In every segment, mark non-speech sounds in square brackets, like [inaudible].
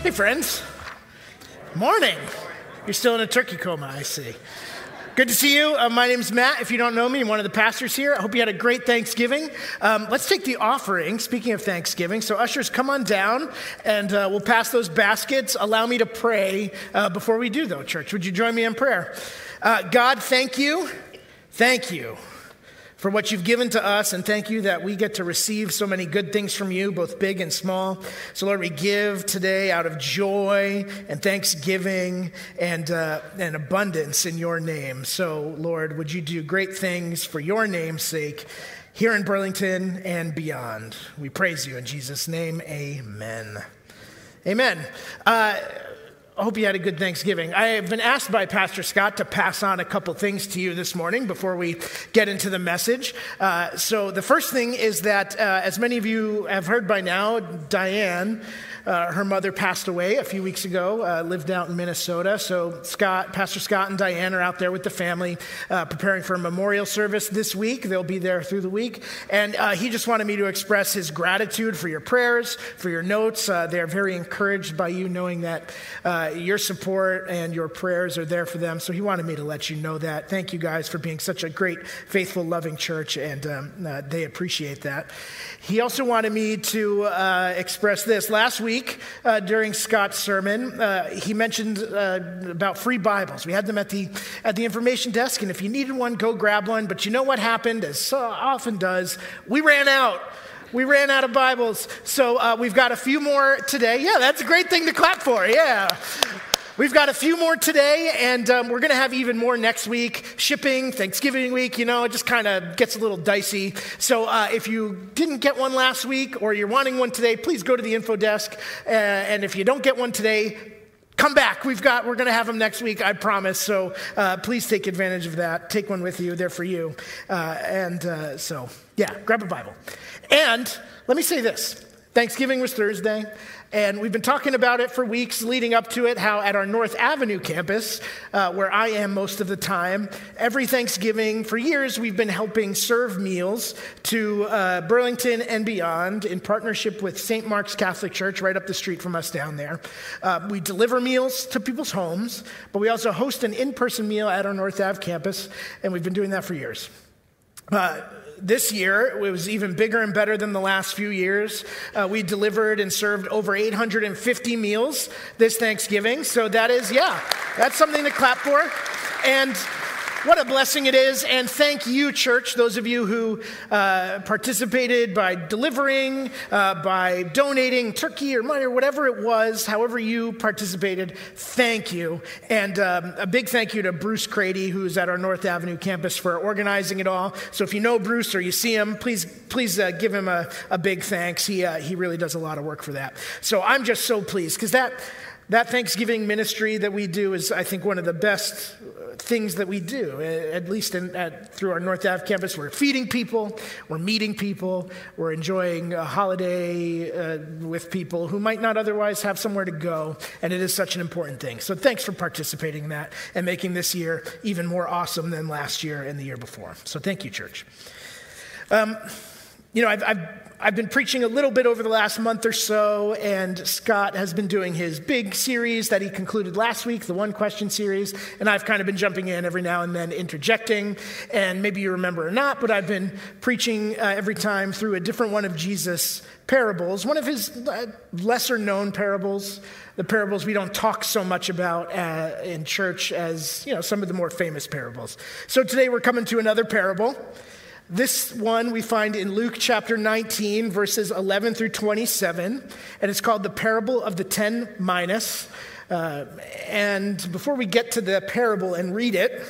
Hey, friends. Morning. You're still in a turkey coma, I see. Good to see you. Uh, my name's Matt. If you don't know me, I'm one of the pastors here. I hope you had a great Thanksgiving. Um, let's take the offering. Speaking of Thanksgiving, so ushers, come on down and uh, we'll pass those baskets. Allow me to pray uh, before we do, though, church. Would you join me in prayer? Uh, God, thank you. Thank you for what you've given to us, and thank you that we get to receive so many good things from you, both big and small. So, Lord, we give today out of joy and thanksgiving and, uh, and abundance in your name. So, Lord, would you do great things for your name's sake here in Burlington and beyond? We praise you in Jesus' name. Amen. Amen. Uh, I hope you had a good Thanksgiving. I have been asked by Pastor Scott to pass on a couple things to you this morning before we get into the message. Uh, so, the first thing is that, uh, as many of you have heard by now, Diane uh, her mother passed away a few weeks ago, uh, lived out in Minnesota. So Scott, Pastor Scott and Diane are out there with the family uh, preparing for a memorial service this week. They'll be there through the week. And uh, he just wanted me to express his gratitude for your prayers, for your notes. Uh, they're very encouraged by you knowing that your support and your prayers are there for them. So he wanted me to let you know that. Thank you guys for being such a great, faithful, loving church, and um, they appreciate that. He also wanted me to express this. Last week, week uh, during Scott's sermon, uh, he mentioned uh, about free Bibles. We had them at the, at the information desk, and if you needed one, go grab one. But you know what happened, as so often does? We ran out. We ran out of Bibles. So uh, we've got a few more today. Yeah, that's a great thing to clap for. Yeah. We've got a few more today, and um, we're going to have even more next week. Shipping, Thanksgiving week, you know, it just kind of gets a little dicey. So uh, if you didn't get one last week or you're wanting one today, please go to the info desk. Uh, and if you don't get one today, come back. We've got we're going to have them next week i promise. So uh, please take advantage of that. Take one with you. They're for you. Uh, and uh, so yeah grab a bible. And let me say this. Thanksgiving was thursday and we've been talking about it for weeks leading up to it how at our North Avenue campus, uh, where I am most of the time, every Thanksgiving for years we've been helping serve meals to uh, Burlington and beyond in partnership with St. Mark's Catholic Church right up the street from us down there. Uh, we deliver meals to people's homes, but we also host an in person meal at our North Ave campus, and we've been doing that for years. Uh, this year, it was even bigger and better than the last few years. Uh, we delivered and served over 850 meals this Thanksgiving. So that is, yeah, that's something to clap for. And what a blessing it is. And thank you, church, those of you who uh, participated by delivering, uh, by donating turkey or money or whatever it was, however you participated. Thank you. And um, a big thank you to Bruce Crady, who's at our North Avenue campus, for organizing it all. So if you know Bruce or you see him, please, please uh, give him a, a, big thanks. He, uh, he really does a lot of work for that. So I'm just so pleased because that. That Thanksgiving ministry that we do is, I think, one of the best things that we do, at least in, at, through our North Ave campus. We're feeding people, we're meeting people, we're enjoying a holiday uh, with people who might not otherwise have somewhere to go, and it is such an important thing. So thanks for participating in that and making this year even more awesome than last year and the year before. So thank you, church. Um, you know, I've, I've I've been preaching a little bit over the last month or so, and Scott has been doing his big series that he concluded last week, the one question series, and I've kind of been jumping in every now and then, interjecting. And maybe you remember or not, but I've been preaching uh, every time through a different one of Jesus' parables, one of his uh, lesser known parables, the parables we don't talk so much about uh, in church as you know some of the more famous parables. So today we're coming to another parable. This one we find in Luke chapter 19, verses 11 through 27, and it's called the parable of the ten minas. Uh, and before we get to the parable and read it,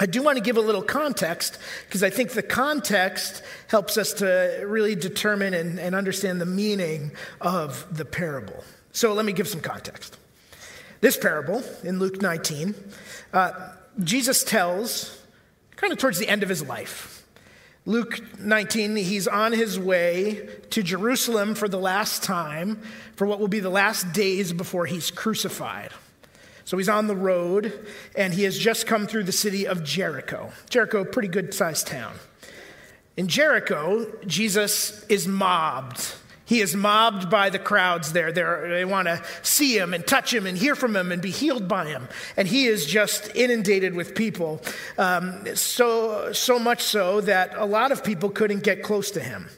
I do want to give a little context because I think the context helps us to really determine and, and understand the meaning of the parable. So let me give some context. This parable in Luke 19, uh, Jesus tells kind of towards the end of his life. Luke 19, he's on his way to Jerusalem for the last time, for what will be the last days before he's crucified. So he's on the road, and he has just come through the city of Jericho. Jericho, pretty good sized town. In Jericho, Jesus is mobbed He is mobbed by the crowds there. They're, they want to see him and touch him and hear from him and be healed by him. And he is just inundated with people. Um, so, so much so that a lot of people couldn't get close to him.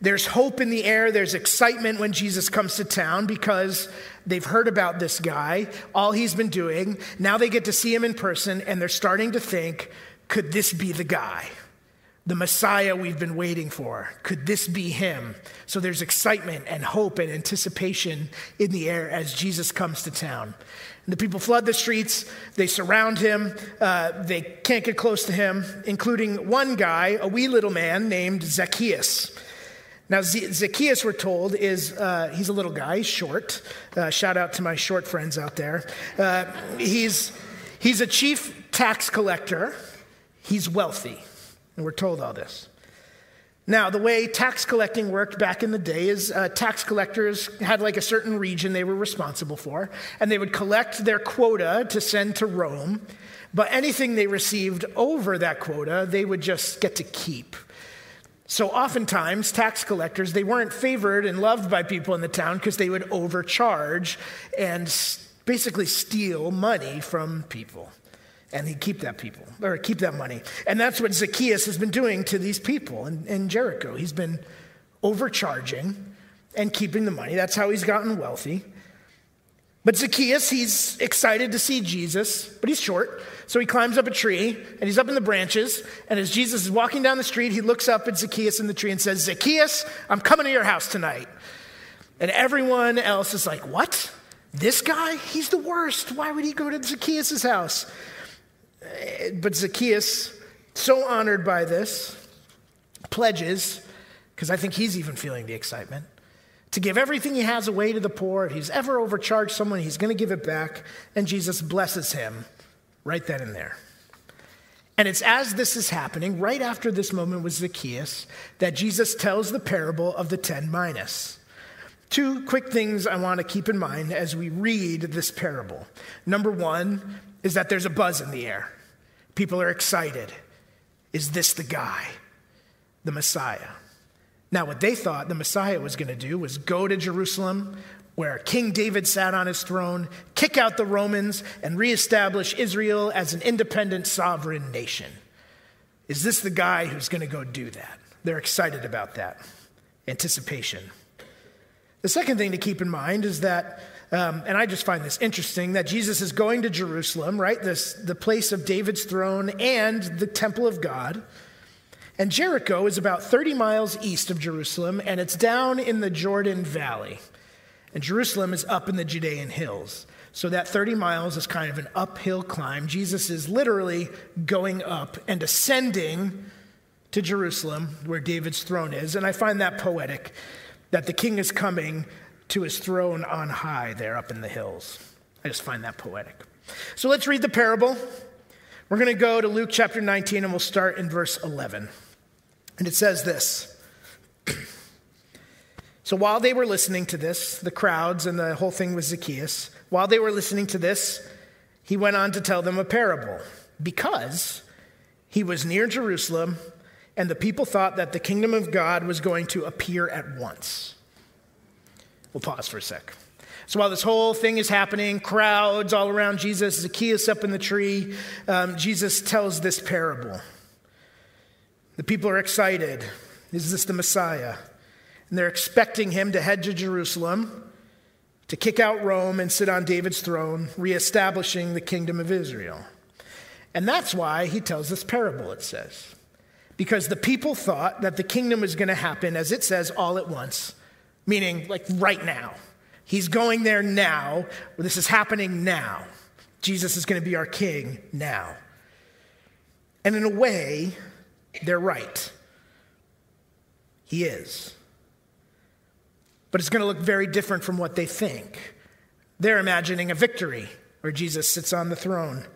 There's hope in the air. There's excitement when Jesus comes to town because they've heard about this guy, all he's been doing. Now they get to see him in person and they're starting to think, could this be the guy? The Messiah we've been waiting for. Could this be him? So there's excitement and hope and anticipation in the air as Jesus comes to town. And the people flood the streets, they surround him, uh, they can't get close to him, including one guy, a wee little man named Zacchaeus. Now, Zacchaeus, we're told, is uh, he's a little guy, short. Uh, shout out to my short friends out there. Uh, he's, he's a chief tax collector, he's wealthy, and we're told all this. Now, the way tax collecting worked back in the day is uh, tax collectors had like a certain region they were responsible for, and they would collect their quota to send to Rome, but anything they received over that quota, they would just get to keep. So oftentimes, tax collectors, they weren't favored and loved by people in the town because they would overcharge and basically steal money from people. And he'd keep that people, or keep that money. And that's what Zacchaeus has been doing to these people in, in Jericho. He's been overcharging and keeping the money. That's how he's gotten wealthy. But Zacchaeus, he's excited to see Jesus, but he's short. So he climbs up a tree and he's up in the branches. And as Jesus is walking down the street, he looks up at Zacchaeus in the tree and says, Zacchaeus, I'm coming to your house tonight. And everyone else is like, What? This guy? He's the worst. Why would he go to Zacchaeus' house? Uh, but Zacchaeus, so honored by this, pledges, because I think he's even feeling the excitement, to give everything he has away to the poor. If he's ever overcharged someone, he's going to give it back. And Jesus blesses him right then and there. And it's as this is happening, right after this moment with Zacchaeus, that Jesus tells the parable of the 10 minas. Two quick things I want to keep in mind as we read this parable. Number one is that there's a buzz in the air. People are excited. Is this the guy, the Messiah? Now, what they thought the Messiah was going to do was go to Jerusalem, where King David sat on his throne, kick out the Romans, and reestablish Israel as an independent sovereign nation. Is this the guy who's going to go do that? They're excited about that. Anticipation. The second thing to keep in mind is that, um, and I just find this interesting, that Jesus is going to Jerusalem, right? This, the place of David's throne and the temple of God. And Jericho is about 30 miles east of Jerusalem, and it's down in the Jordan Valley. And Jerusalem is up in the Judean hills. So that 30 miles is kind of an uphill climb. Jesus is literally going up and ascending to Jerusalem, where David's throne is. And I find that poetic that the king is coming to his throne on high there up in the hills. I just find that poetic. So let's read the parable. We're going to go to Luke chapter 19 and we'll start in verse 11. And it says this [clears throat] So while they were listening to this, the crowds and the whole thing with Zacchaeus, while they were listening to this, he went on to tell them a parable because he was near Jerusalem and the people thought that the kingdom of God was going to appear at once. We'll pause for a sec. So while this whole thing is happening, crowds all around Jesus, Zacchaeus up in the tree, um, Jesus tells this parable. The people are excited. Is this the Messiah? And they're expecting him to head to Jerusalem to kick out Rome and sit on David's throne, reestablishing the kingdom of Israel. And that's why he tells this parable, it says. Because the people thought that the kingdom was going to happen, as it says, all at once, meaning like right now. He's going there now. This is happening now. Jesus is going to be our king now. And in a way, they're right. He is. But it's going to look very different from what they think. They're imagining a victory where Jesus sits on the throne.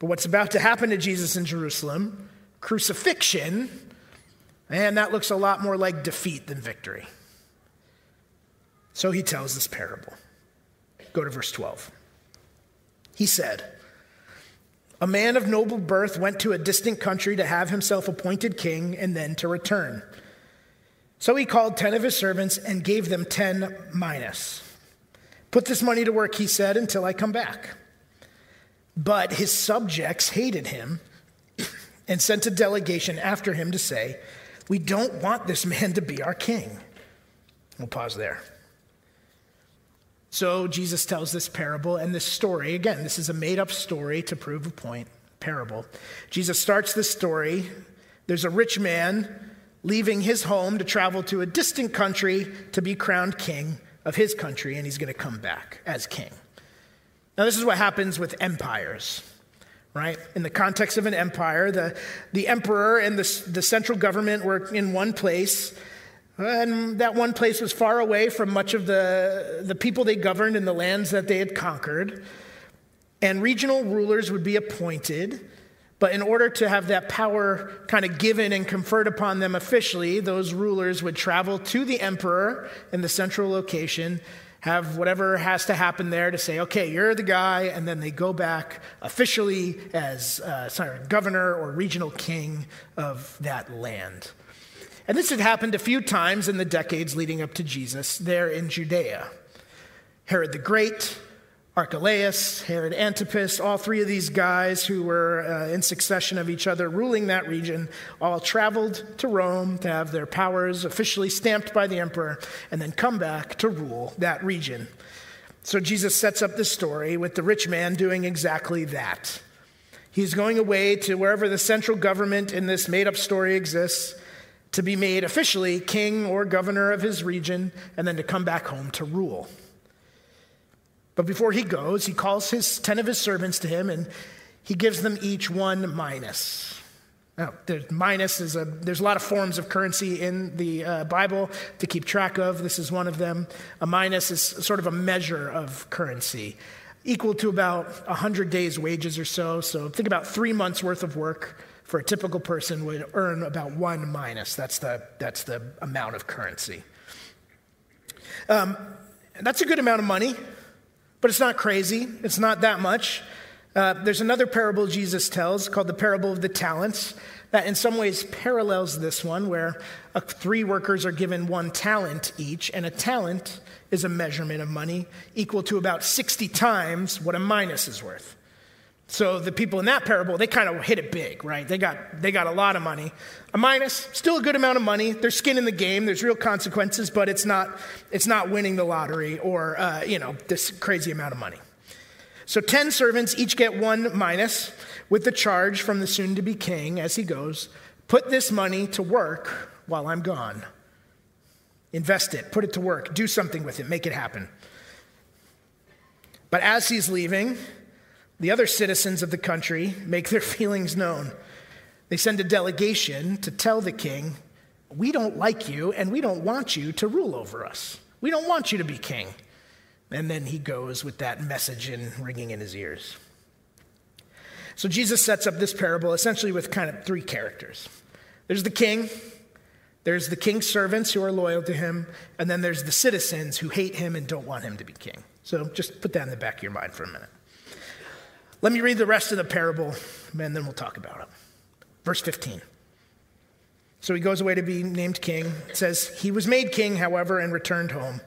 But what's about to happen to Jesus in Jerusalem, crucifixion, and that looks a lot more like defeat than victory. So he tells this parable. Go to verse 12. He said, a man of noble birth went to a distant country to have himself appointed king and then to return. So he called 10 of his servants and gave them 10 minas. Put this money to work, he said, until I come back. But his subjects hated him [clears throat] and sent a delegation after him to say, We don't want this man to be our king. We'll pause there. So Jesus tells this parable and this story. Again, this is a made up story to prove a point, parable. Jesus starts this story. There's a rich man leaving his home to travel to a distant country to be crowned king of his country, and he's going to come back as king. Now, this is what happens with empires, right? In the context of an empire, the, the emperor and the, the central government were in one place, and that one place was far away from much of the, the people they governed and the lands that they had conquered. And regional rulers would be appointed but in order to have that power kind of given and conferred upon them officially, those rulers would travel to the emperor in the central location, have whatever has to happen there to say, okay, you're the guy, and then they go back officially as uh, sorry, governor or regional king of that land. And this had happened a few times in the decades leading up to Jesus there in Judea. Herod the Great Archelaus, Herod Antipas, all three of these guys who were uh, in succession of each other ruling that region, all traveled to Rome to have their powers officially stamped by the emperor and then come back to rule that region. So Jesus sets up this story with the rich man doing exactly that. He's going away to wherever the central government in this made up story exists to be made officially king or governor of his region and then to come back home to rule. But before he goes, he calls his 10 of his servants to him and he gives them each one minus. Now, there's minas is a, there's a lot of forms of currency in the uh, Bible to keep track of. This is one of them. A minus is sort of a measure of currency, equal to about 100 days' wages or so. So think about three months' worth of work for a typical person would earn about one minus. That's the, that's the amount of currency. Um, that's a good amount of money. But it's not crazy, it's not that much. Uh, there's another parable Jesus tells called the parable of the talents that in some ways parallels this one, where three workers are given one talent each, and a talent is a measurement of money equal to about 60 times what a minus is worth. So the people in that parable, they kind of hit it big, right? They got, they got a lot of money. A minus, still a good amount of money. There's skin in the game. There's real consequences, but it's not, it's not winning the lottery or, uh, you know, this crazy amount of money. So 10 servants each get one minus with the charge from the soon to be king as he goes put this money to work while I'm gone. Invest it, put it to work, do something with it, make it happen. But as he's leaving, the other citizens of the country make their [laughs] feelings known. They send a delegation to tell the king, We don't like you and we don't want you to rule over us. We don't want you to be king. And then he goes with that message in, ringing in his ears. So Jesus sets up this parable essentially with kind of three characters there's the king, there's the king's servants who are loyal to him, and then there's the citizens who hate him and don't want him to be king. So just put that in the back of your mind for a minute. Let me read the rest of the parable, and then we'll talk about it. Verse 15. So he goes away to be named king. It says, He was made king, however, and returned home.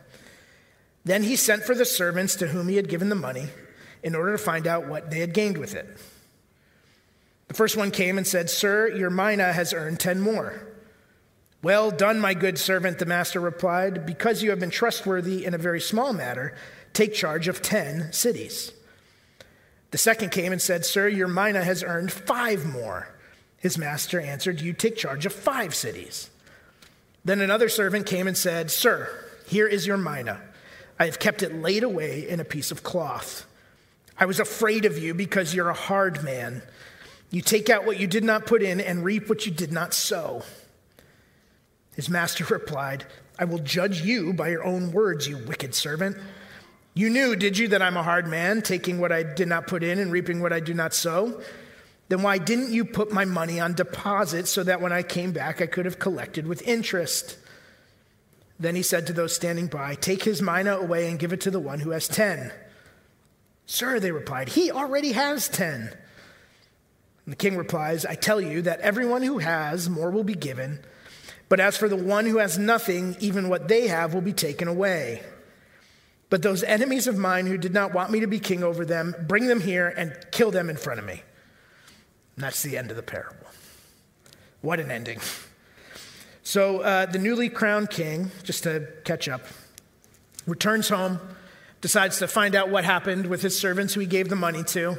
Then he sent for the servants to whom he had given the money in order to find out what they had gained with it. The first one came and said, Sir, your mina has earned ten more. Well done, my good servant, the master replied. Because you have been trustworthy in a very small matter, take charge of ten cities. The second came and said, Sir, your mina has earned five more. His master answered, You take charge of five cities. Then another servant came and said, Sir, here is your mina. I have kept it laid away in a piece of cloth. I was afraid of you because you're a hard man. You take out what you did not put in and reap what you did not sow. His master [laughs] replied, I will judge you by your own words, you wicked servant. You knew, did you, that I'm a hard man, taking what I did not put in and reaping what I do not sow? Then why didn't you put my money on deposit so that when I came back I could have collected with interest? Then he said to those standing by, Take his mina away and give it to the one who has ten. Sir, they replied, he already has ten. And the king replies, I tell you that everyone who has, more will be given, But as for the one who has nothing, even what they have will be taken away. But those enemies of mine who did not want me to be king over them, bring them here and kill them in front of me. And that's the end of the parable. What an ending. So uh, the newly crowned king, just to catch up, returns home, decides to find out what happened with his servants who he gave the money to.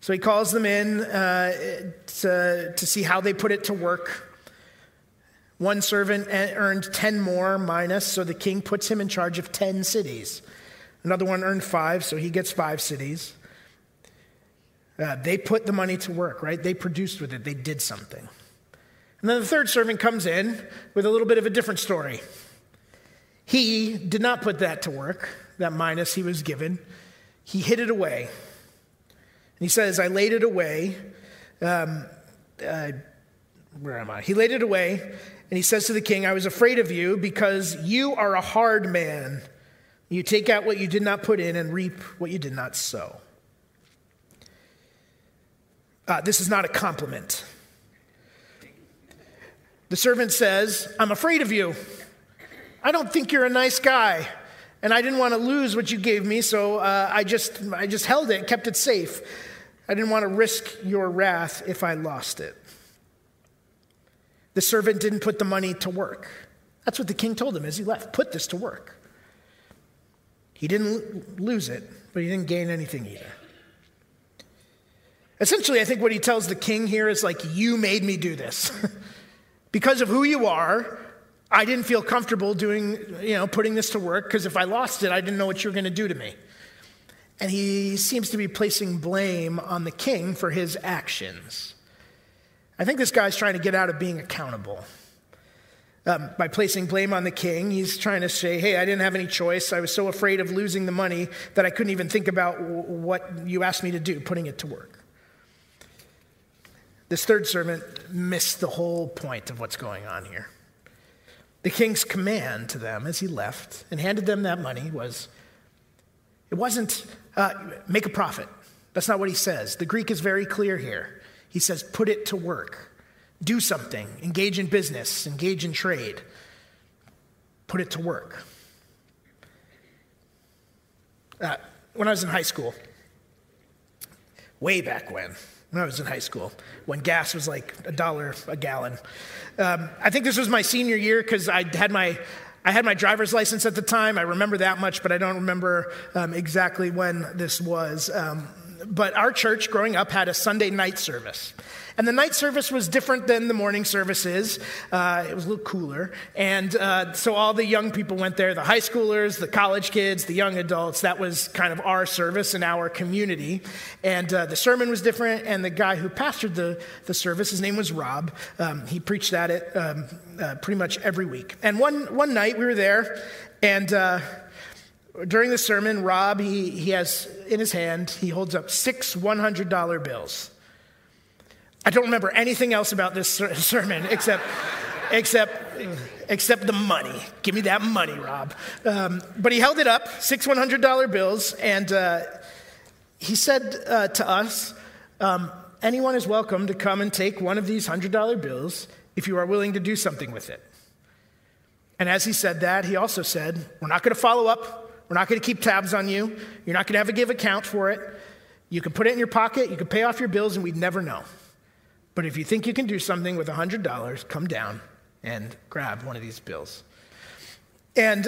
So he calls them in uh, to, to see how they put it to work. One servant earned 10 more minas, so the king puts him in charge of 10 cities. Another one earned five, so he gets five cities. Uh, they put the money to work, right? They produced with it, they did something. And then the third servant comes in with a little bit of a different story. He did not put that to work, that minus he was given. He hid it away. And he says, I laid it away. Um, uh, where am I? He laid it away and he says to the king, I was afraid of you because you are a hard man. You take out what you did not put in and reap what you did not sow. Uh, this is not a compliment. The servant says, I'm afraid of you. I don't think you're a nice guy. And I didn't want to lose what you gave me, so uh, I, just, I just held it, kept it safe. I didn't want to risk your wrath if I lost it. The servant didn't put the money to work. That's what the king told him as he left. Put this to work. He didn't lose it, but he didn't gain anything either. Essentially, I think what he tells the king here is like, You made me do this. [laughs] because of who you are, I didn't feel comfortable doing, you know, putting this to work because if I lost it, I didn't know what you were going to do to me. And he seems to be placing blame on the king for his actions. I think this guy's trying to get out of being accountable. Um, by placing blame on the king, he's trying to say, hey, I didn't have any choice. I was so afraid of losing the money that I couldn't even think about what you asked me to do, putting it to work. This third servant missed the whole point of what's going on here. The king's command to them as he left and handed them that money was it wasn't uh, make a profit. That's not what he says. The Greek is very clear here. He says, put it to work. Do something. Engage in business. Engage in trade. Put it to work. Uh, when I was in high school, way back when, when I was in high school, when gas was like a dollar a gallon, um, I think this was my senior year because I had my I had my driver's license at the time. I remember that much, but I don't remember um, exactly when this was. Um, but our church growing up had a Sunday night service. And the night service was different than the morning services. Uh, it was a little cooler. And uh, so all the young people went there the high schoolers, the college kids, the young adults. That was kind of our service in our community. And uh, the sermon was different. And the guy who pastored the, the service, his name was Rob, um, he preached at it um, uh, pretty much every week. And one, one night we were there, and uh, during the sermon, Rob, he, he has in his hand, he holds up six $100 bills. I don't remember anything else about this [laughs] sermon except, except, except the money. Give me that money, Rob. Um, but he held it up, six $100 bills, and uh, he said uh, to us, um, anyone is welcome to come and take one of these $100 bills if you are willing to do something with it. And as he said that, he also said, We're not going to follow up we're not going to keep tabs on you. You're not going to have to give account for it. You can put it in your pocket, you can pay off your bills, and we'd never know. But if you think you can do something with $100, come down and grab one of these bills. And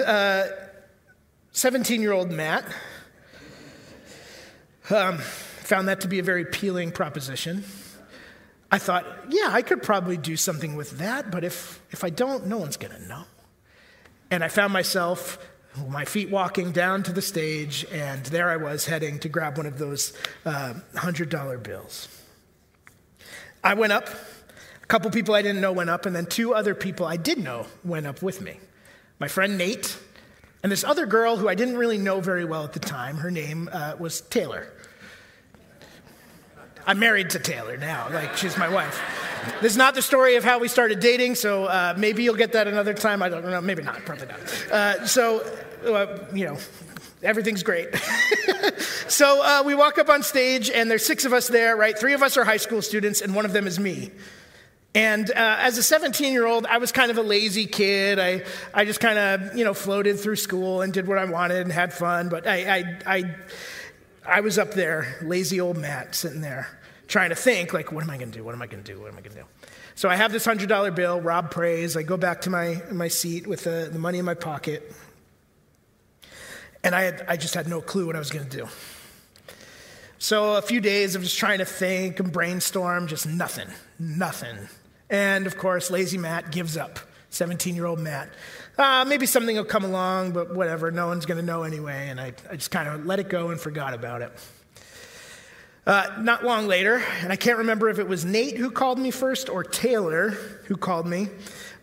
17 uh, year old Matt um, found that to be a very appealing proposition. I thought, yeah, I could probably do something with that, but if, if I don't, no one's going to know. And I found myself my feet walking down to the stage, and there I was heading to grab one of those uh, $100 bills. I went up. A couple people I didn't know went up, and then two other people I did know went up with me. My friend Nate, and this other girl who I didn't really know very well at the time. Her name uh, was Taylor. I'm married to Taylor now, like she's my wife. This is not the story of how we started dating, so uh, maybe you'll get that another time. I don't know, maybe not, probably not. Uh, so, uh, you know, everything's great. [laughs] so uh, we walk up on stage, and there's six of us there, right? Three of us are high school students, and one of them is me. And uh, as a 17 year old, I was kind of a lazy kid. I, I just kind of, you know, floated through school and did what I wanted and had fun. But I, I, I, I was up there, lazy old Matt, sitting there trying to think, like, what am I going to do? What am I going to do? What am I going to do? So I have this $100 bill. Rob prays. I go back to my, my seat with the, the money in my pocket. And I, had, I just had no clue what I was going to do. So a few days of just trying to think and brainstorm, just nothing, nothing. And of course, lazy Matt gives up. 17 year old Matt. Uh, maybe something will come along, but whatever. No one's going to know anyway. And I, I just kind of let it go and forgot about it. Uh, not long later, and I can't remember if it was Nate who called me first or Taylor who called me,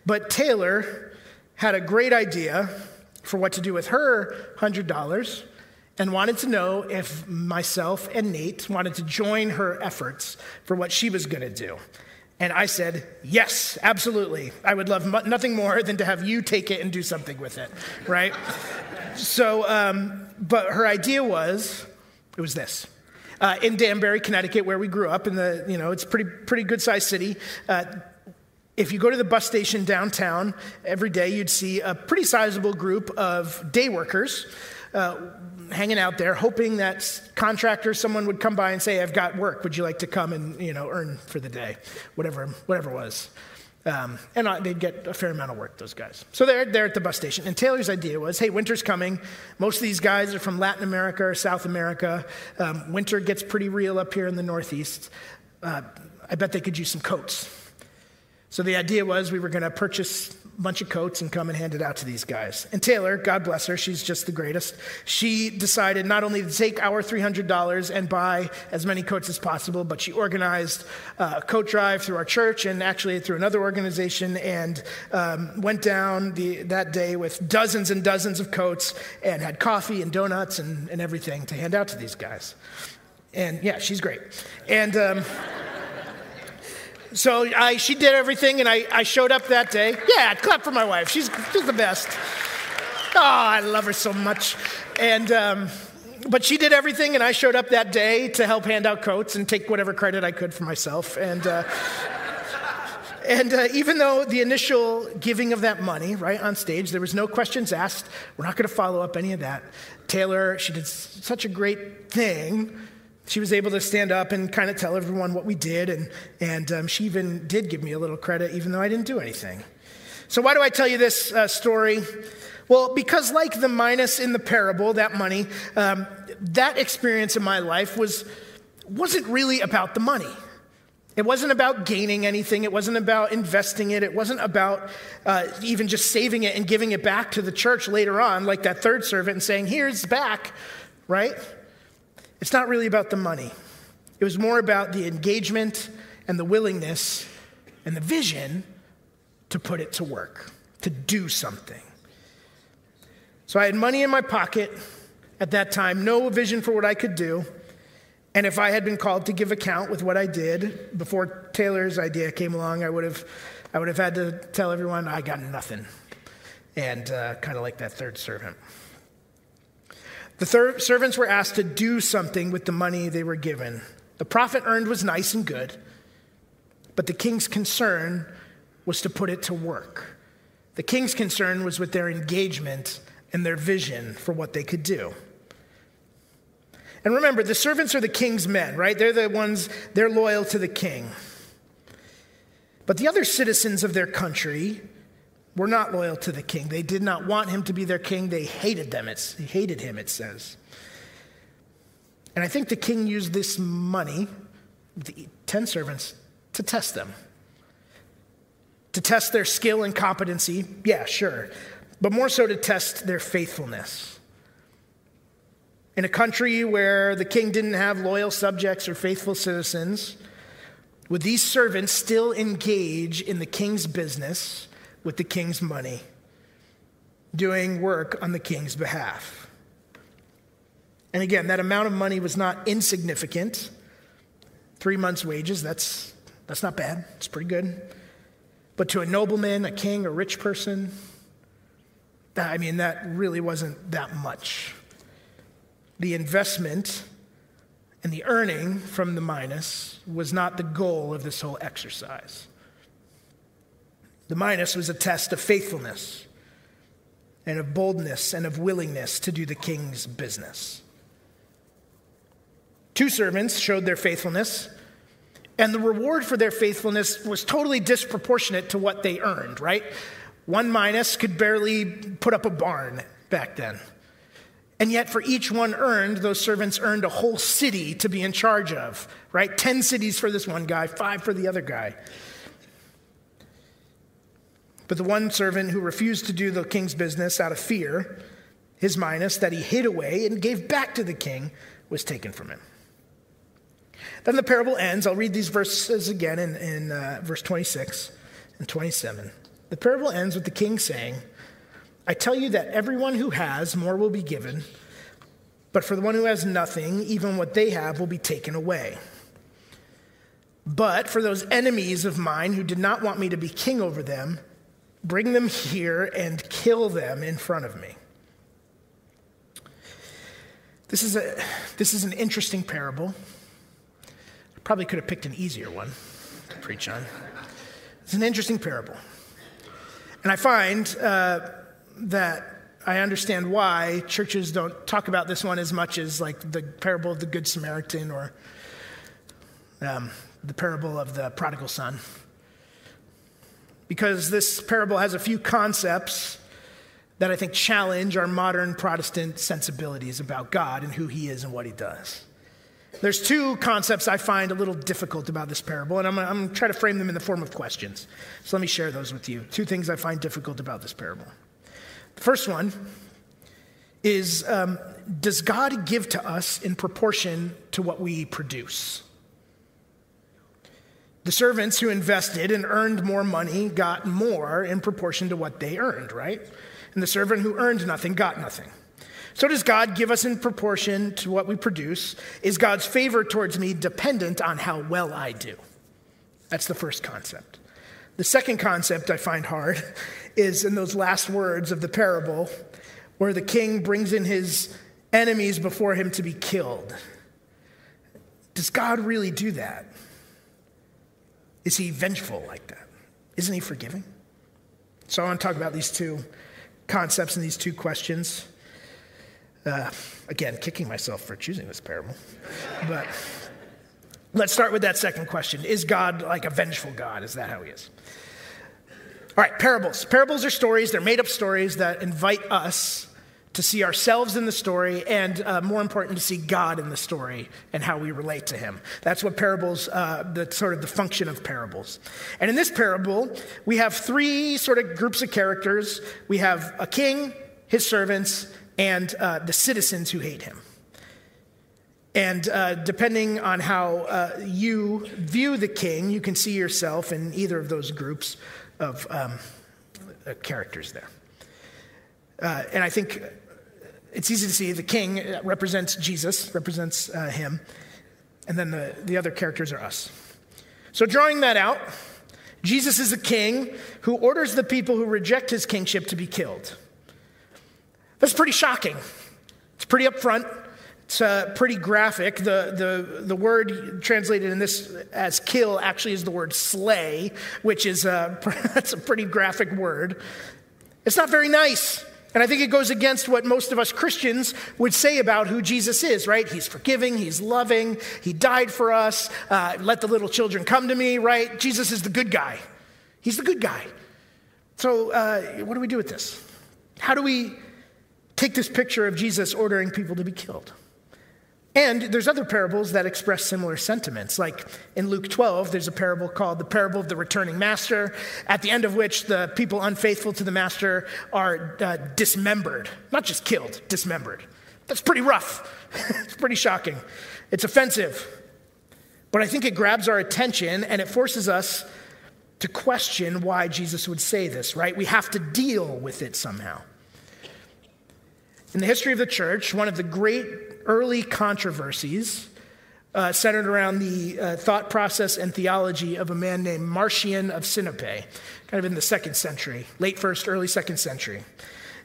but Taylor had a great idea for what to do with her $100 and wanted to know if myself and Nate wanted to join her efforts for what she was going to do. And I said, Yes, absolutely. I would love nothing more than to have you take it and do something with it, right? [laughs] so, um, but her idea was it was this. Uh, in Danbury, Connecticut, where we grew up, in the, you know, it's pretty, pretty good sized city. Uh, if you go to the bus station downtown every day, you'd see a pretty sizable group of day workers uh, hanging out there, hoping that contractor, someone would come by and say, "I've got work. Would you like to come and you know earn for the day, whatever, whatever it was." Um, and uh, they'd get a fair amount of work, those guys. So they're there at the bus station. And Taylor's idea was hey, winter's coming. Most of these guys are from Latin America or South America. Um, winter gets pretty real up here in the Northeast. Uh, I bet they could use some coats. So the idea was we were going to purchase bunch of coats and come and hand it out to these guys. And Taylor, God bless her, she's just the greatest. She decided not only to take our $300 and buy as many coats as possible, but she organized a coat drive through our church and actually through another organization and um, went down the, that day with dozens and dozens of coats and had coffee and donuts and, and everything to hand out to these guys. And yeah, she's great. And. Um, so I, she did everything, and I, I showed up that day. Yeah, clap for my wife. She's, she's the best. Oh, I love her so much. And, um, but she did everything, and I showed up that day to help hand out coats and take whatever credit I could for myself. And, uh, and uh, even though the initial giving of that money, right, on stage, there was no questions asked, we're not going to follow up any of that. Taylor, she did such a great thing she was able to stand up and kind of tell everyone what we did, and, and um, she even did give me a little credit, even though I didn't do anything. So, why do I tell you this uh, story? Well, because, like the minus in the parable, that money, um, that experience in my life was, wasn't really about the money. It wasn't about gaining anything. It wasn't about investing it. It wasn't about uh, even just saving it and giving it back to the church later on, like that third servant, and saying, Here's back, right? It's not really about the money. It was more about the engagement and the willingness and the vision to put it to work, to do something. So I had money in my pocket at that time, no vision for what I could do. And if I had been called to give account with what I did before Taylor's idea came along, I would have, I would have had to tell everyone I got nothing. And uh, kind of like that third servant. The thir- servants were asked to do something with the money they were given. The profit earned was nice and good, but the king's concern was to put it to work. The king's concern was with their engagement and their vision for what they could do. And remember, the servants are the king's men, right? They're the ones, they're loyal to the king. But the other citizens of their country were not loyal to the king. They did not want him to be their king. They hated them. It's, hated him, it says. And I think the king used this money, the 10 servants, to test them. To test their skill and competency, yeah, sure. But more so to test their faithfulness. In a country where the king didn't have loyal subjects or faithful citizens, would these servants still engage in the king's business? With the king's money, doing work on the king's behalf. And again, that amount of money was not insignificant. Three months' wages, that's, that's not bad. It's pretty good. But to a nobleman, a king, a rich person, that, I mean, that really wasn't that much. The investment and the earning from the minus was not the goal of this whole exercise. The minus was a test of faithfulness and of boldness and of willingness to do the king's business. Two servants showed their faithfulness, and the reward for their faithfulness was totally disproportionate to what they earned, right? One minus could barely put up a barn back then. And yet, for each one earned, those servants earned a whole city to be in charge of, right? 10 cities for this one guy, five for the other guy. But the one servant who refused to do the king's business out of fear, his minas that he hid away and gave back to the king, was taken from him. Then the parable ends. I'll read these verses again in, in uh, verse 26 and 27. The parable ends with the king saying, I tell you that everyone who has, more will be given, but for the one who has nothing, even what they have will be taken away. But for those enemies of mine who did not want me to be king over them, bring them here and kill them in front of me. This is, a, this is an interesting parable. I probably could have picked an easier one to preach on. It's an interesting parable. And I find uh, that I understand why churches don't talk about this one as much as like the parable of the Good Samaritan or um, the parable of the prodigal son. Because this parable has a few concepts that I think challenge our modern Protestant sensibilities about God and who he is and what he does. There's two concepts I find a little difficult about this parable, and I'm, going to try to frame them in the form of questions. So let me share those with you. Two things I find difficult about this parable. The first one is um, Does God give to us in proportion to what we produce? The servants who invested and earned more money got more in proportion to what they earned, right? And the servant who earned nothing got nothing. So, does God give us in proportion to what we produce? Is God's favor towards me dependent on how well I do? That's the first concept. The second concept I find hard [laughs] is in those last words of the parable where the king brings in his enemies before him to be killed. Does God really do that? Is he vengeful like that? Isn't he forgiving? So I want to talk about these two concepts and these two questions. Uh, again, kicking myself for choosing this parable. But let's start with that second question Is God like a vengeful God? Is that how he is? All right, parables. Parables are stories, they're made up stories that invite us to see ourselves in the story and, uh, more important, to see God in the story and how we relate to Him. That's what parables, uh, the sort of the function of parables. And in this parable, we have three sort of groups of characters we have a king, his servants, and uh, the citizens who hate him. And uh, depending on how uh, you view the king, you can see yourself in either of those groups of um, characters there. Uh, and I think it's easy to see the king represents Jesus, represents uh, him, and then the, the other characters are us. So, drawing that out, Jesus is a king who orders the people who reject his kingship to be killed. That's pretty shocking. It's pretty upfront. It's uh, pretty graphic. The, the, the word translated in this as kill actually is the word slay, which is a, [laughs] that's a pretty graphic word. It's not very nice. And I think it goes against what most of us Christians would say about who Jesus is, right? He's forgiving, he's loving, he died for us. Uh, let the little children come to me, right? Jesus is the good guy. He's the good guy. So, uh, what do we do with this? How do we take this picture of Jesus ordering people to be killed? And there's other parables that express similar sentiments. Like in Luke 12, there's a parable called the parable of the returning master, at the end of which the people unfaithful to the master are uh, dismembered, not just killed, dismembered. That's pretty rough. [laughs] it's pretty shocking. It's offensive. But I think it grabs our attention and it forces us to question why Jesus would say this, right? We have to deal with it somehow. In the history of the church, one of the great early controversies uh, centered around the uh, thought process and theology of a man named Marcion of Sinope, kind of in the second century, late first, early second century.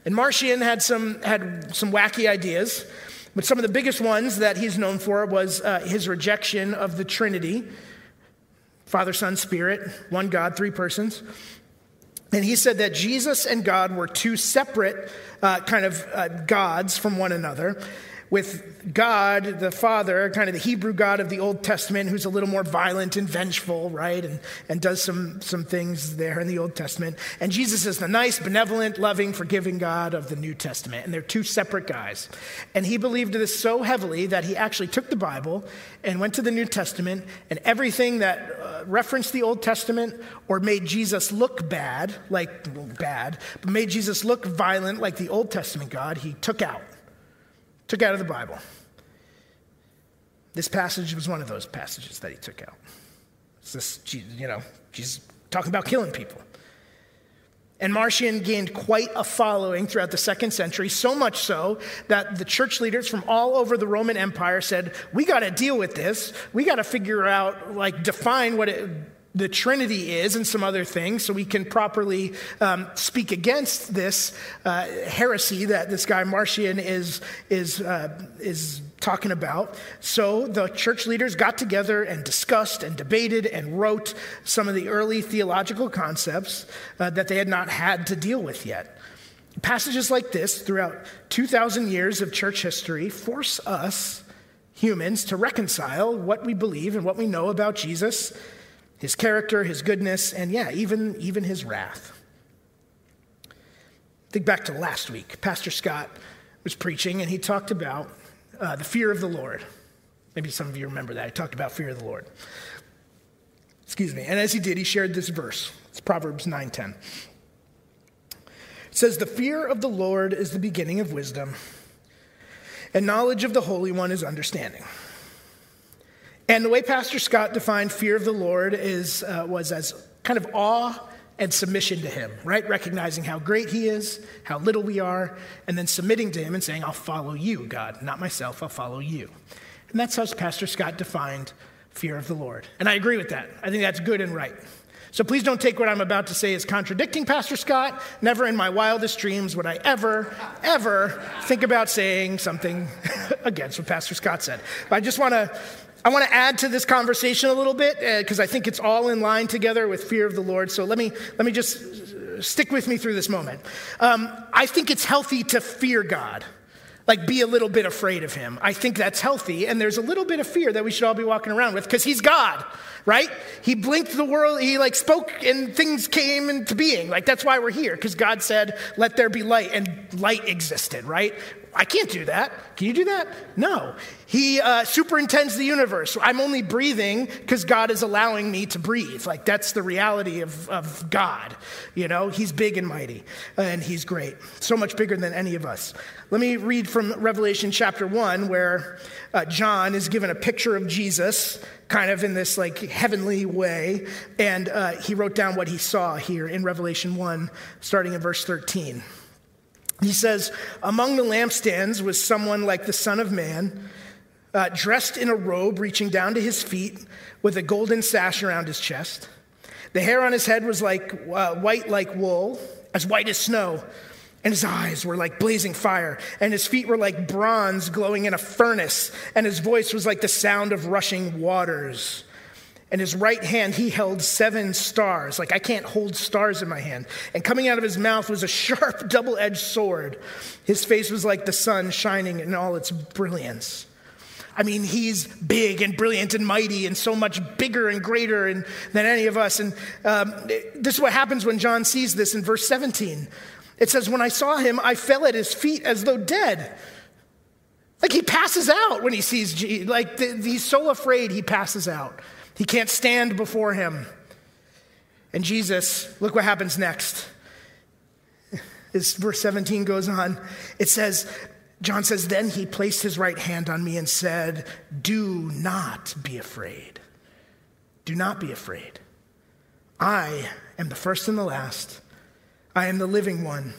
And Marcion had some, had some wacky ideas, but some of the biggest ones that he's known for was uh, his rejection of the Trinity Father, Son, Spirit, one God, three persons. And he said that Jesus and God were two separate uh, kind of uh, gods from one another, with God, the Father, kind of the Hebrew God of the Old Testament, who's a little more violent and vengeful, right? And, and does some, some things there in the Old Testament. And Jesus is the nice, benevolent, loving, forgiving God of the New Testament. And they're two separate guys. And he believed this so heavily that he actually took the Bible and went to the New Testament, and everything that uh, referenced the Old Testament or made Jesus look bad, like well, bad, but made Jesus look violent, like the Old Testament God, he took out took out of the Bible. This passage was one of those passages that he took out. It's this, you know, Jesus talking about killing people. And Marcion gained quite a following throughout the second century, so much so that the church leaders from all over the Roman Empire said, We got to deal with this. We got to figure out, like, define what it the Trinity is and some other things, so we can properly um, speak against this uh, heresy that this guy Marcion is, is, uh, is talking about. So the church leaders got together and discussed and debated and wrote some of the early theological concepts uh, that they had not had to deal with yet. Passages like this throughout 2,000 years of church history force us, humans, to reconcile what we believe and what we know about Jesus his character, his goodness, and yeah, even, even his wrath. Think back to last week. Pastor Scott was preaching and he talked about uh, the fear of the Lord. Maybe some of you remember that. He talked about fear of the Lord. Excuse me. And as he did, he shared this verse. It's Proverbs 9:10. It says, "The fear of the Lord is the beginning of wisdom, and knowledge of the Holy One is understanding." And the way Pastor Scott defined fear of the Lord is, uh, was as kind of awe and submission to Him, right? Recognizing how great He is, how little we are, and then submitting to Him and saying, I'll follow you, God, not myself, I'll follow you. And that's how Pastor Scott defined fear of the Lord. And I agree with that. I think that's good and right. So please don't take what I'm about to say as contradicting Pastor Scott. Never in my wildest dreams would I ever, ever think about saying something [laughs] against what Pastor Scott said. But I just want to I want to add to this conversation a little bit because uh, I think it's all in line together with fear of the Lord. So let me, let me just uh, stick with me through this moment. Um, I think it's healthy to fear God, like be a little bit afraid of Him. I think that's healthy, and there's a little bit of fear that we should all be walking around with because He's God, right? He blinked the world, He like spoke, and things came into being. Like that's why we're here because God said, "Let there be light," and light existed, right? I can't do that. Can you do that? No. He uh, superintends the universe. I'm only breathing because God is allowing me to breathe. Like, that's the reality of, of God. You know, He's big and mighty, and He's great. So much bigger than any of us. Let me read from Revelation chapter 1, where uh, John is given a picture of Jesus, kind of in this like heavenly way. And uh, he wrote down what he saw here in Revelation 1, starting in verse 13. He says, Among the lampstands was someone like the Son of Man, uh, dressed in a robe reaching down to his feet, with a golden sash around his chest. The hair on his head was like uh, white like wool, as white as snow, and his eyes were like blazing fire, and his feet were like bronze glowing in a furnace, and his voice was like the sound of rushing waters and his right hand he held seven stars. Like I can't hold stars in my hand. And coming out of his mouth was a [laughs] sharp, double edged sword. His face was like the sun shining in all its brilliance. I mean, he's big and brilliant and mighty and so much bigger and greater and, than any of us. And um, this is what happens when John sees this in verse 17. It says, When I saw him, I fell at his feet as though dead. Like he passes out when he sees Jesus. Like he's so afraid he passes out. He can't stand before him. And Jesus, look what happens next. [laughs] As verse 17 goes on, it says, John says, Then he placed his right hand on me and said, Do not be afraid. Do not be afraid. I am the first and the last. I am the living one.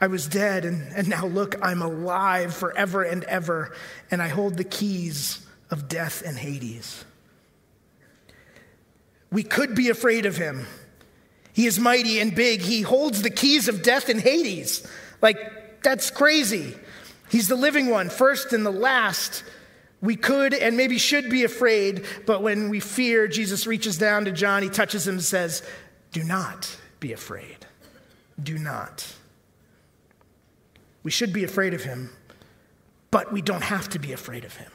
I was dead, and, and now look, I'm alive forever and ever, and I hold the keys of death and Hades. We could be afraid of him. He is mighty and big. He holds the keys of death and Hades. Like, that's crazy. He's the living one, first and the last. We could and maybe should be afraid, but when we fear, Jesus reaches down to John, he touches him and says, Do not be afraid. Do not. We should be afraid of him, but we don't have to be afraid of him.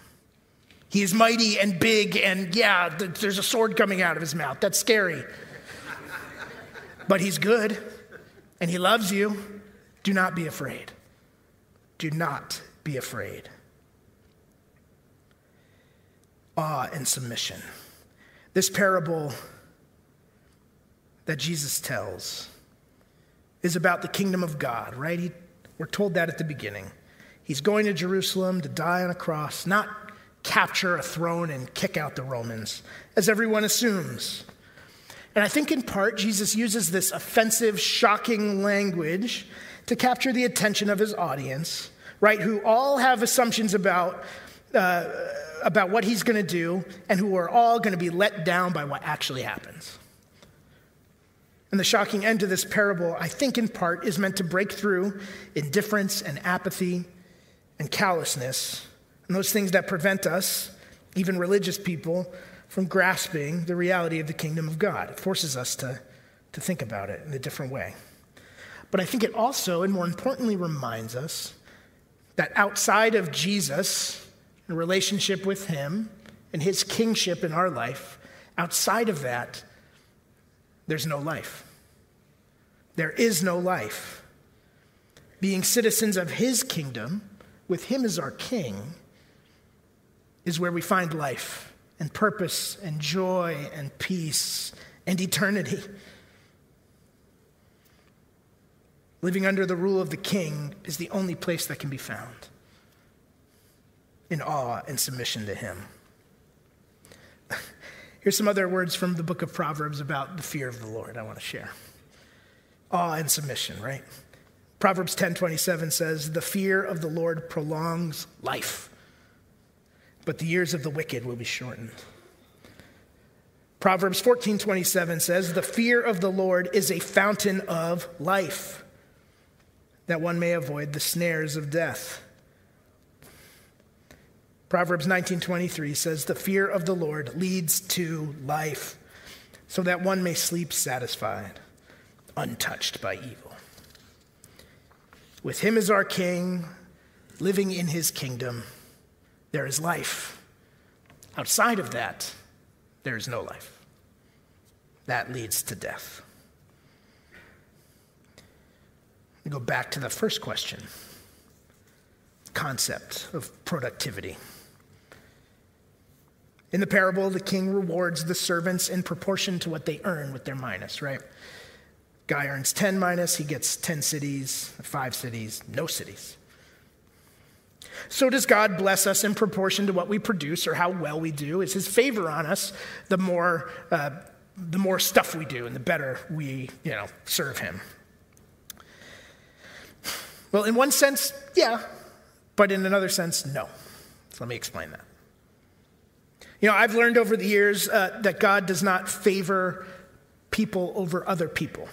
He is mighty and big, and yeah, there's a sword coming out of his mouth. That's scary. but he's good, and he loves you. Do not be afraid. Do not be afraid. Awe and submission. This parable that Jesus tells is about the kingdom of God, right? He, we're told that at the beginning. He's going to Jerusalem to die on a cross, not capture a throne and kick out the Romans, as everyone assumes. And I think in part, Jesus uses this offensive, shocking language to capture the attention of his audience, right? Who all have assumptions about, uh, about what he's going to do and who are all going to be let down by what actually happens. And the shocking end to this parable, I think in part, is meant to break through indifference and apathy and callousness and those things that prevent us, even religious people, from grasping the reality of the kingdom of God. It forces us to, to think about it in a different way. But I think it also, and more importantly, reminds us that outside of Jesus, in relationship with Him, and His kingship in our life, outside of that, there's no life. There is no life. Being citizens of His kingdom, with Him as our King, is where we find life and purpose and joy and peace and eternity. Living under the rule of the king is the only place that can be found in awe and submission to him. [laughs] Here's some other words from the book of Proverbs about the fear of the Lord I want to share. Awe and submission, right? Proverbs 10:27 says, "The fear of the Lord prolongs life, but the years of the wicked will be shortened." Proverbs 14:27 says, "The fear of the Lord is a fountain of life." That one may avoid the snares of death. Proverbs 19:23 says the fear of the Lord leads to life so that one may sleep satisfied untouched by evil. With him as our king living in his kingdom there is life. Outside of that there is no life. That leads to death. Go back to the first question concept of productivity. In the parable, the king rewards the servants in proportion to what they earn with their minas, right? Guy earns 10 minas, he gets 10 cities, five cities, no cities. So does God bless us in proportion to what we produce or how well we do? Is his favor on us the more, uh, the more stuff we do and the better we you know, serve him? Well, in one sense, yeah, but in another sense, no. So let me explain that. You know, I've learned over the years uh, that God does not favor people over other people.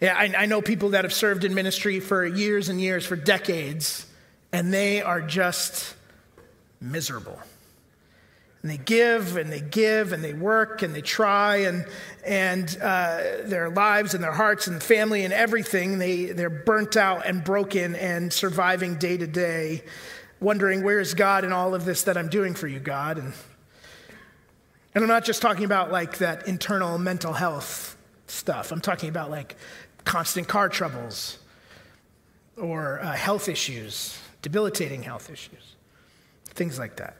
Yeah, I, I know people that have served in ministry for years and years, for decades, and they are just miserable. And they give and they give and they work and they try and, and uh, their lives and their hearts and family and everything, they, they're burnt out and broken and surviving day to day, wondering, where is God in all of this that I'm doing for you, God? And, and I'm not just talking about like that internal mental health stuff, I'm talking about like constant car troubles or uh, health issues, debilitating health issues, things like that.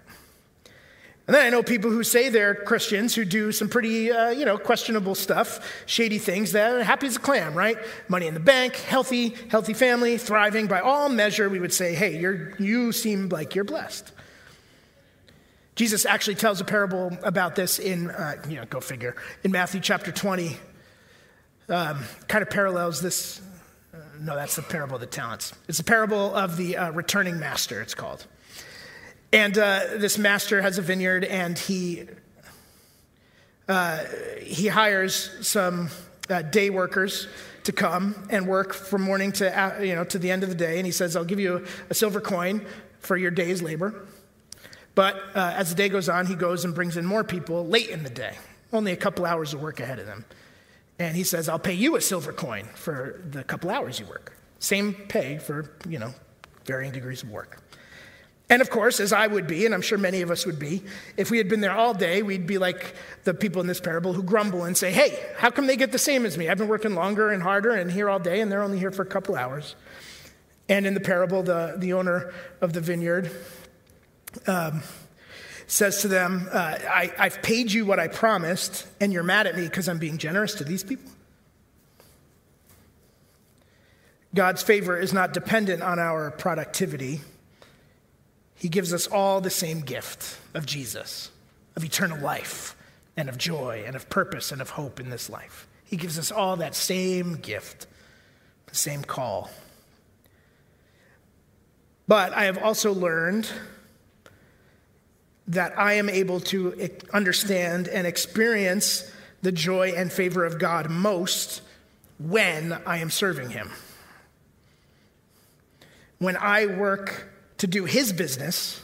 And then I know people who say they're Christians who do some pretty, uh, you know, questionable stuff, shady things that are happy as a clam, right? Money in the bank, healthy, healthy family, thriving. By all measure, we would say, hey, you're, you seem like you're blessed. Jesus actually tells a parable about this in, uh, you know, go figure, in Matthew chapter 20. Um, kind of parallels this. Uh, no, that's the parable of the talents. It's the parable of the uh, returning master, it's called. And uh, this master has a vineyard, and he uh, he hires some uh, day workers to come and work from morning to uh, you know to the end of the day. And he says, "I'll give you a, silver coin for your day's labor." But uh, as the day goes on, he goes and brings in more people late in the day, only a couple hours of work ahead of them. And he says, I'll pay you a silver coin for the couple hours you work. Same pay for, you know, varying degrees of work. And of course, as I would be, and I'm sure many of us would be, if we had been there all day, we'd be like the people in this parable who grumble and say, Hey, how come they get the same as me? I've been working longer and harder and here all day, and they're only here for a couple hours. And in the parable, the, the owner of the vineyard um, says to them, uh, I, I've paid you what I promised, and you're mad at me because I'm being generous to these people? God's favor is not dependent on our productivity. He gives us all the same gift of Jesus, of eternal life, and of joy, and of purpose, and of hope in this life. He gives us all that same gift, the same call. But I have also learned that I am able to understand and experience the joy and favor of God most when I am serving Him. When I work to do His business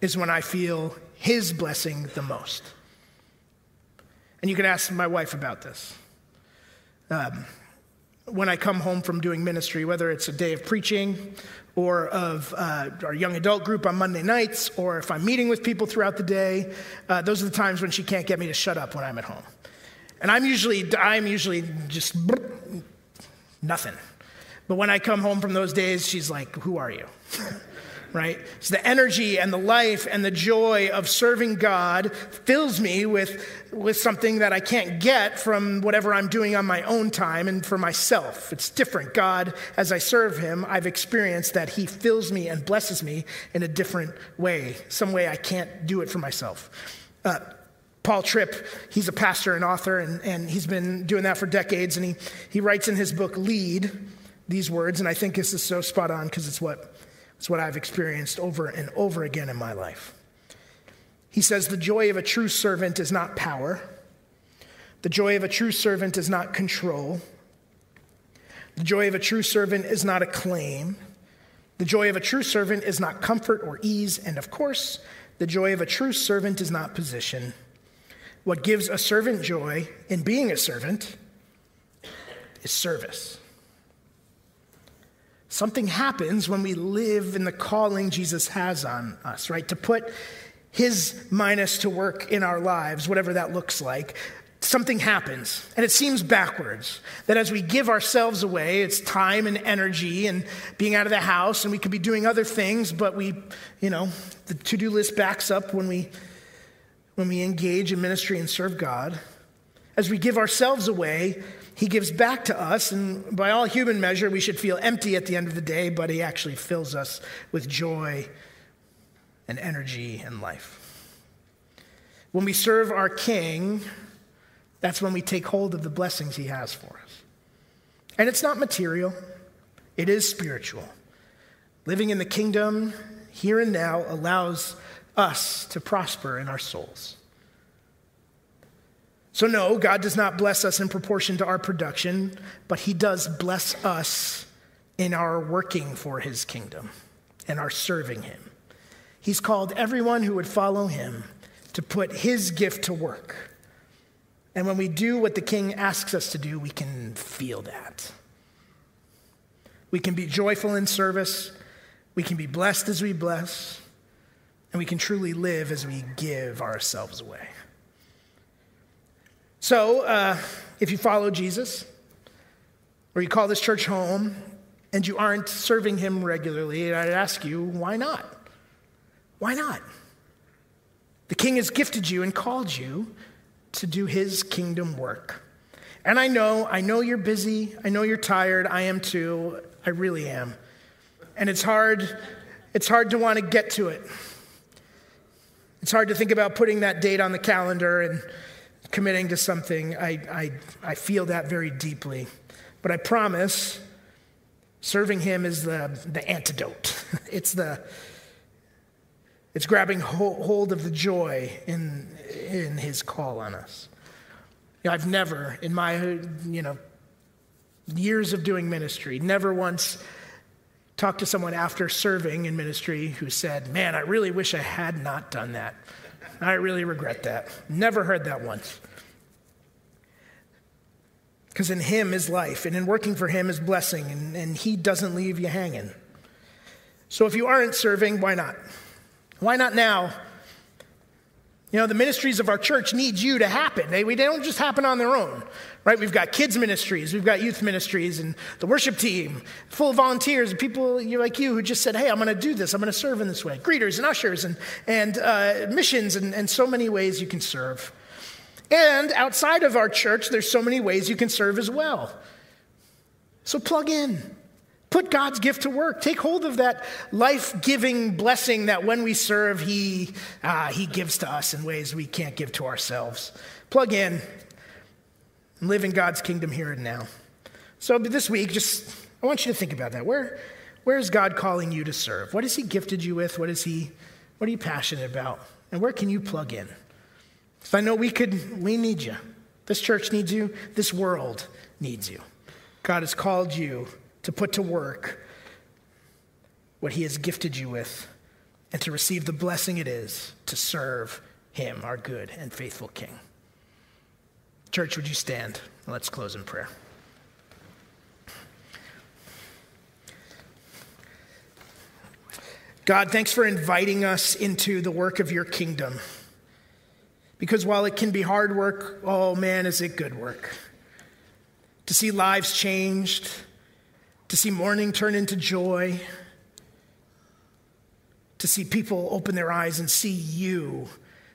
is when I feel His blessing the most. And you can ask my wife about this. Um, when I come home from doing ministry, whether it's a day of preaching or of uh, our young adult group on Monday nights, or if I'm meeting with people throughout the day, uh, those are the times when she can't get me to shut up when I'm at home. And I'm usually, I'm usually just nothing. But when I come home from those days, she's like, Who are you? [laughs] right? So the energy and the life and the joy of serving God fills me with, with something that I can't get from whatever I'm doing on my own time and for myself. It's different. God, as I serve Him, I've experienced that He fills me and blesses me in a different way, some way I can't do it for myself. Uh, Paul Tripp, he's a pastor and author, and, and he's been doing that for decades. And he, he writes in his book, Lead, these words, and I think this is so spot on because it's what, it's what I've experienced over and over again in my life. He says, The joy of a true servant is not power, the joy of a true servant is not control, the joy of a true servant is not acclaim. The joy of a true servant is not comfort or ease, and of course, the joy of a true servant is not position. What gives a servant joy in being a servant is service. Something happens when we live in the calling Jesus has on us, right? To put his minas to work in our lives, whatever that looks like, something happens. And it seems backwards that as we give ourselves away, it's time and energy and being out of the house, and we could be doing other things, but we, you know, the to do list backs up when we, when we engage in ministry and serve God. As we give ourselves away, he gives back to us, and by all human measure, we should feel empty at the end of the day, but he actually fills us with joy and energy and life. When we serve our King, that's when we take hold of the blessings he has for us. And it's not material, it is spiritual. Living in the kingdom here and now allows us to prosper in our souls. So, no, God does not bless us in proportion to our production, but He does bless us in our working for His kingdom and our serving Him. He's called everyone who would follow Him to put His gift to work. And when we do what the King asks us to do, we can feel that. We can be joyful in service, we can be blessed as we bless, and we can truly live as we give ourselves away. So, uh, if you follow Jesus, or you call this church home, and you aren't serving him regularly, I'd ask you, why not? Why not? The king has gifted you and called you to do his kingdom work. And I know, I know you're busy. I know you're tired. I am too. I really am. And it's hard, it's hard to want to get to it. It's hard to think about putting that date on the calendar and committing to something, I, I, I feel that very deeply. But I promise, serving Him is the, the antidote. [laughs] it's the it's grabbing hold of the joy in, in His call on us. You know, I've never, in my you know years of doing ministry, never once talked to someone after serving in ministry who said, "Man, I really wish I had not done that." I really regret that. Never heard that once. Because in Him is life, and in working for Him is blessing, and, and He doesn't leave you hanging. So if you aren't serving, why not? Why not now? You know, the ministries of our church need you to happen. They, they don't just happen on their own, right? We've got kids' ministries, we've got youth ministries, and the worship team full of volunteers and people like you who just said, hey, I'm going to do this, I'm going to serve in this way. Greeters and ushers and, and uh, missions, and, and so many ways you can serve. And outside of our church, there's so many ways you can serve as well. So plug in. Put God's gift to work. Take hold of that life giving blessing that when we serve, he, uh, he gives to us in ways we can't give to ourselves. Plug in and live in God's kingdom here and now. So this week, just I want you to think about that. Where, where is God calling you to serve? What has He gifted you with? What is He? What are you passionate about? And where can you plug in? So I know we could. We need you. This church needs you. This world needs you. God has called you to put to work what He has gifted you with and to receive the blessing it is to serve Him, our good and faithful King. Church, would you stand? Let's close in prayer. God, thanks for inviting us into the work of your kingdom. Because while it can be hard work, oh man, is it good work. To see lives changed, to see mourning turn into joy, to see people open their eyes and see you,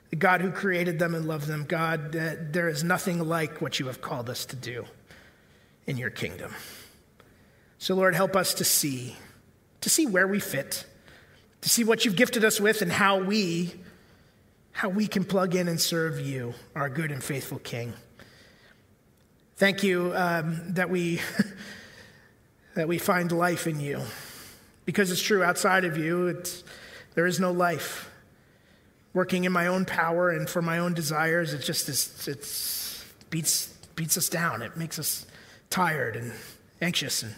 the God who created them and loved them. God, that there is nothing like what you have called us to do in your kingdom. So, Lord, help us to see, to see where we fit, to see what you've gifted us with and how we how we can plug in and serve you, our good and faithful King. Thank you um, that we [laughs] that we find life in you. Because it's true, outside of you, there is no life. Working in my own power and for my own desires, it just is, it's, beats, beats us down. It makes us tired and anxious and,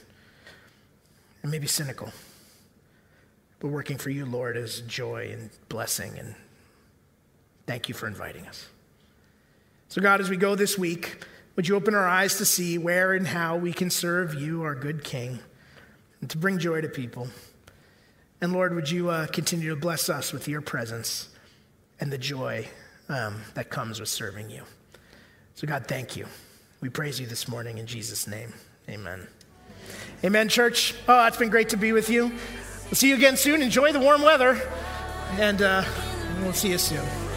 and maybe cynical. But working for you, Lord, is joy and blessing. And thank you for inviting us. So, God, as we go this week, would you open our eyes to see where and how we can serve you, our good King, and to bring joy to people? And Lord, would you uh, continue to bless us with your presence and the joy um, that comes with serving you? So, God, thank you. We praise you this morning in Jesus' name. Amen. Amen, church. Oh, it's been great to be with you. We'll see you again soon. Enjoy the warm weather, and uh, we'll see you soon.